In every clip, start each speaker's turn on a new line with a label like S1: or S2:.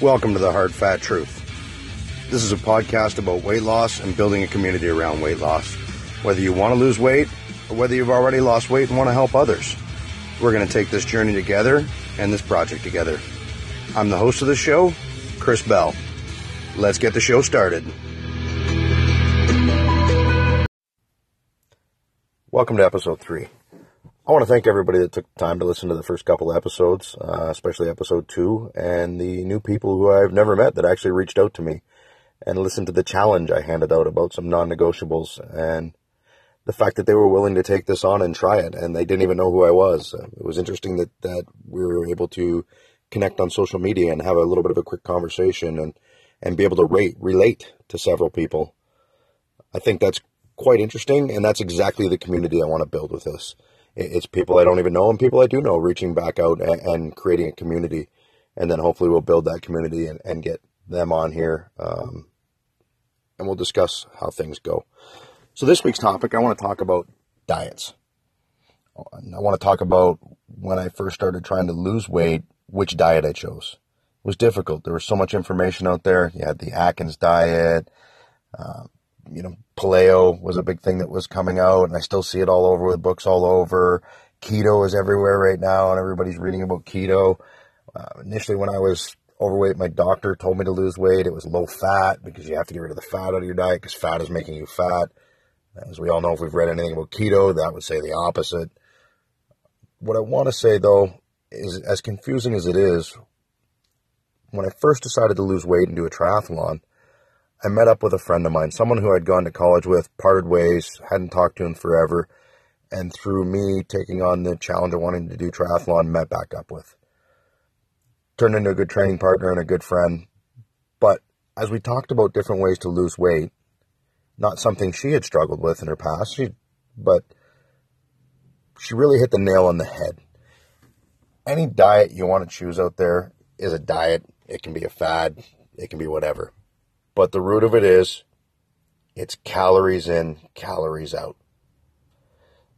S1: Welcome to the Hard Fat Truth. This is a podcast about weight loss and building a community around weight loss. Whether you want to lose weight or whether you've already lost weight and want to help others, we're going to take this journey together and this project together. I'm the host of the show, Chris Bell. Let's get the show started. Welcome to episode three. I want to thank everybody that took time to listen to the first couple episodes, uh, especially episode two, and the new people who I've never met that actually reached out to me and listened to the challenge I handed out about some non negotiables and the fact that they were willing to take this on and try it and they didn't even know who I was. It was interesting that, that we were able to connect on social media and have a little bit of a quick conversation and, and be able to rate, relate to several people. I think that's quite interesting and that's exactly the community I want to build with this it's people I don't even know and people I do know reaching back out and, and creating a community. And then hopefully we'll build that community and, and get them on here. Um, and we'll discuss how things go. So this week's topic, I want to talk about diets. I want to talk about when I first started trying to lose weight, which diet I chose. It was difficult. There was so much information out there. You had the Atkins diet, uh, you know, paleo was a big thing that was coming out, and I still see it all over with books all over. Keto is everywhere right now, and everybody's reading about keto. Uh, initially, when I was overweight, my doctor told me to lose weight. It was low fat because you have to get rid of the fat out of your diet because fat is making you fat. As we all know, if we've read anything about keto, that would say the opposite. What I want to say though is, as confusing as it is, when I first decided to lose weight and do a triathlon, I met up with a friend of mine, someone who I'd gone to college with, parted ways, hadn't talked to in forever, and through me taking on the challenge of wanting to do triathlon, met back up with. Turned into a good training partner and a good friend. But as we talked about different ways to lose weight, not something she had struggled with in her past, she, but she really hit the nail on the head. Any diet you want to choose out there is a diet. It can be a fad. It can be whatever but the root of it is it's calories in, calories out.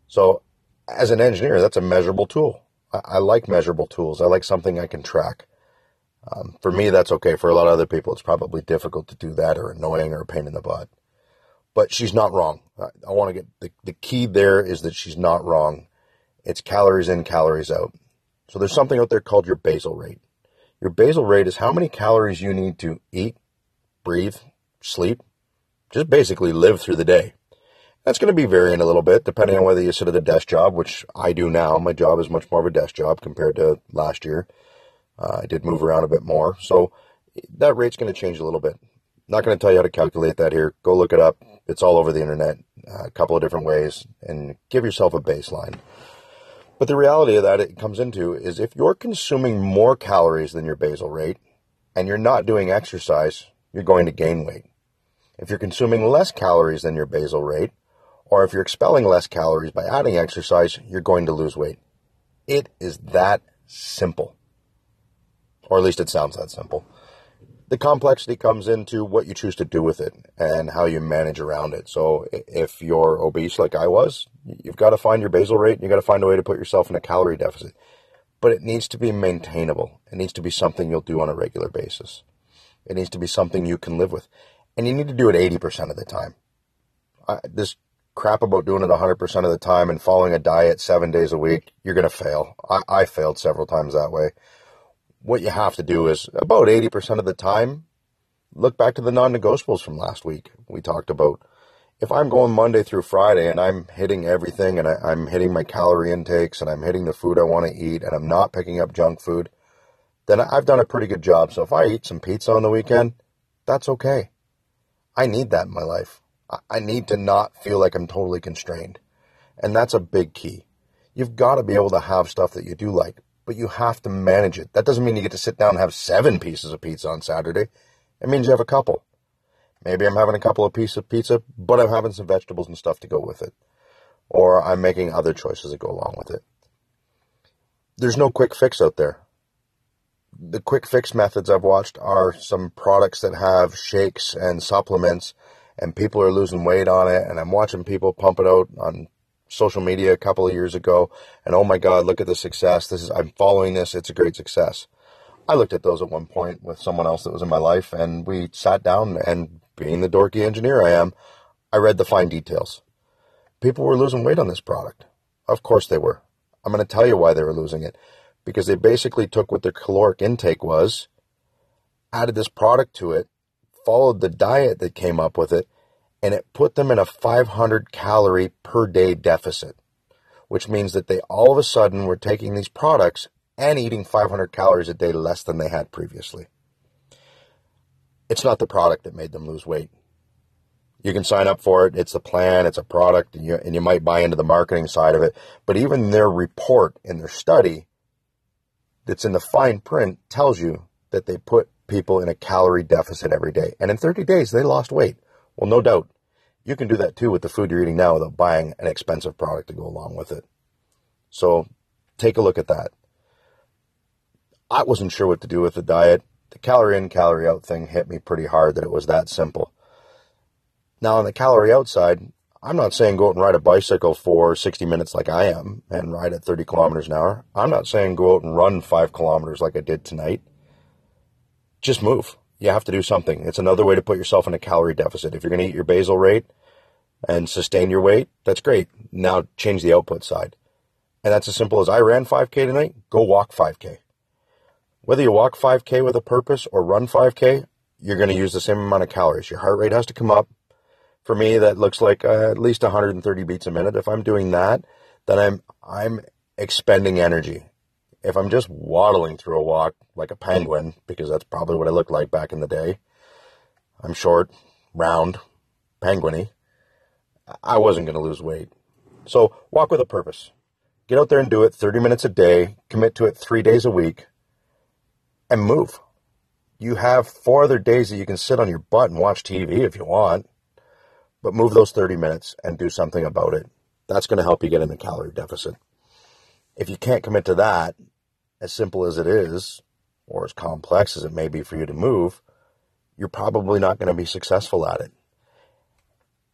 S1: So, as an engineer, that's a measurable tool. I, I like measurable tools. I like something I can track. Um, for me, that's okay. For a lot of other people, it's probably difficult to do that or annoying or a pain in the butt. But she's not wrong. I, I want to get the, the key there is that she's not wrong. It's calories in, calories out. So there's something out there called your basal rate. Your basal rate is how many calories you need to eat breathe, sleep, just basically live through the day. That's going to be varying a little bit depending on whether you sit at a desk job, which I do now. My job is much more of a desk job compared to last year. Uh, I did move around a bit more. So that rate's going to change a little bit. Not going to tell you how to calculate that here. Go look it up. It's all over the internet, uh, a couple of different ways, and give yourself a baseline. But the reality of that it comes into is if you're consuming more calories than your basal rate and you're not doing exercise, you're going to gain weight. If you're consuming less calories than your basal rate, or if you're expelling less calories by adding exercise, you're going to lose weight. It is that simple. Or at least it sounds that simple. The complexity comes into what you choose to do with it and how you manage around it. So if you're obese like I was, you've got to find your basal rate you've got to find a way to put yourself in a calorie deficit. But it needs to be maintainable. It needs to be something you'll do on a regular basis. It needs to be something you can live with. And you need to do it 80% of the time. I, this crap about doing it 100% of the time and following a diet seven days a week, you're going to fail. I, I failed several times that way. What you have to do is about 80% of the time, look back to the non negotiables from last week we talked about. If I'm going Monday through Friday and I'm hitting everything and I, am hitting my calorie intakes and I'm hitting the food I want to eat and I'm not picking up junk food, then I've done a pretty good job. So if I eat some pizza on the weekend, that's okay. I need that in my life. I need to not feel like I'm totally constrained. And that's a big key. You've got to be able to have stuff that you do like, but you have to manage it. That doesn't mean you get to sit down and have seven pieces of pizza on Saturday. It means you have a couple. Maybe I'm having a couple of pieces of pizza, but I'm having some vegetables and stuff to go with it. Or I'm making other choices that go along with it. There's no quick fix out there the quick fix methods I've watched are some products that have shakes and supplements, and people are losing weight on it. And I'm watching people pump it out on social media a couple of years ago, and oh my God, look at the success! This is I'm following this; it's a great success. I looked at those at one point with someone else that was in my life, and we sat down. And being the dorky engineer I am, I read the fine details. People were losing weight on this product. Of course they were. I'm going to tell you why they were losing it. Because they basically took what their caloric intake was, added this product to it, followed the diet that came up with it, and it put them in a 500 calorie per day deficit, which means that they all of a sudden were taking these products and eating 500 calories a day less than they had previously. It's not the product that made them lose weight. You can sign up for it. It's a plan. It's a product, and you, and you might buy into the marketing side of it. But even their report in their study that's in the fine print tells you that they put people in a calorie deficit every day. And in 30 days, they lost weight. Well, no doubt. You can do that too with the food you're eating now without buying an expensive product to go along with it. So take a look at that. I wasn't sure what to do with the diet. The calorie in, calorie out thing hit me pretty hard that it was that simple. Now, on the calorie outside, I'm not saying go out and ride a bicycle for 60 minutes like I am and ride at 30 kilometers an hour. I'm not saying go out and run five kilometers like I did tonight. Just move. You have to do something. It's another way to put yourself in a calorie deficit. If you're going to eat your basal rate and sustain your weight, that's great. Now change the output side. And that's as simple as I ran 5K tonight, go walk 5K. Whether you walk 5K with a purpose or run 5K, you're going to use the same amount of calories. Your heart rate has to come up. For me, that looks like uh, at least 130 beats a minute. If I'm doing that, then I'm I'm expending energy. If I'm just waddling through a walk like a penguin, because that's probably what I looked like back in the day, I'm short, round, penguiny. I wasn't going to lose weight. So walk with a purpose. Get out there and do it 30 minutes a day. Commit to it three days a week and move. You have four other days that you can sit on your butt and watch TV if you want, but move those 30 minutes and do something about it. That's going to help you get in the calorie deficit. If you can't commit to that, as simple as it is, or as complex as it may be for you to move, you're probably not going to be successful at it.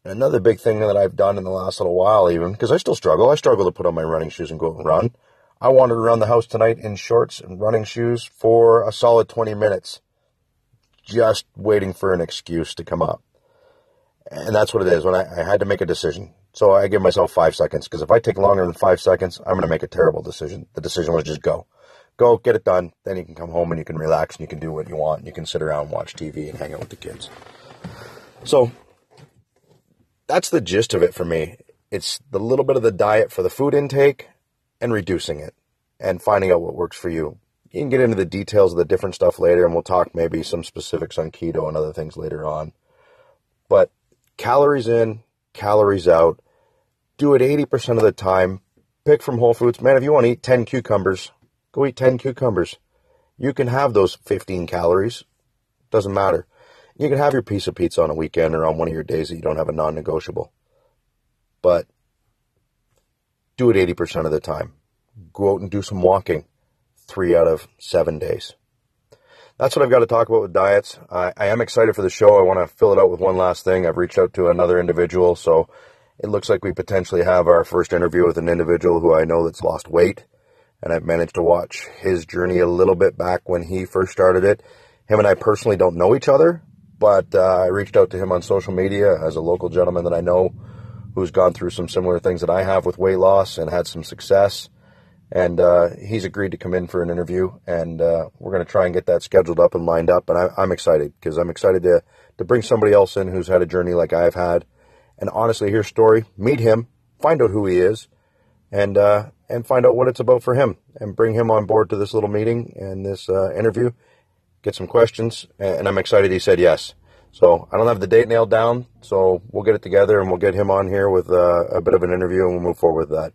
S1: And another big thing that I've done in the last little while, even because I still struggle, I struggle to put on my running shoes and go and run. I wandered around the house tonight in shorts and running shoes for a solid 20 minutes, just waiting for an excuse to come up. And that's what it is when I, I had to make a decision. So I give myself five seconds because if I take longer than five seconds, I'm going to make a terrible decision. The decision was just go. Go, get it done. Then you can come home and you can relax and you can do what you want. And you can sit around and watch TV and hang out with the kids. So that's the gist of it for me. It's the little bit of the diet for the food intake and reducing it and finding out what works for you. You can get into the details of the different stuff later, and we'll talk maybe some specifics on keto and other things later on. But calories in, calories out. Do it 80% of the time. Pick from Whole Foods. Man, if you want to eat 10 cucumbers, go eat 10 cucumbers. You can have those 15 calories. Doesn't matter. You can have your piece of pizza on a weekend or on one of your days that you don't have a non negotiable. But do it 80% of the time. Go out and do some walking three out of seven days. That's what I've got to talk about with diets. I, I am excited for the show. I want to fill it out with one last thing. I've reached out to another individual, so it looks like we potentially have our first interview with an individual who I know that's lost weight. And I've managed to watch his journey a little bit back when he first started it. Him and I personally don't know each other, but uh, I reached out to him on social media as a local gentleman that I know who's gone through some similar things that I have with weight loss and had some success. And uh, he's agreed to come in for an interview, and uh, we're going to try and get that scheduled up and lined up. And I, am excited because I'm excited to to bring somebody else in who's had a journey like I've had, and honestly hear story, meet him, find out who he is, and uh, and find out what it's about for him, and bring him on board to this little meeting and this uh, interview, get some questions, and I'm excited he said yes. So I don't have the date nailed down, so we'll get it together and we'll get him on here with uh, a bit of an interview and we'll move forward with that.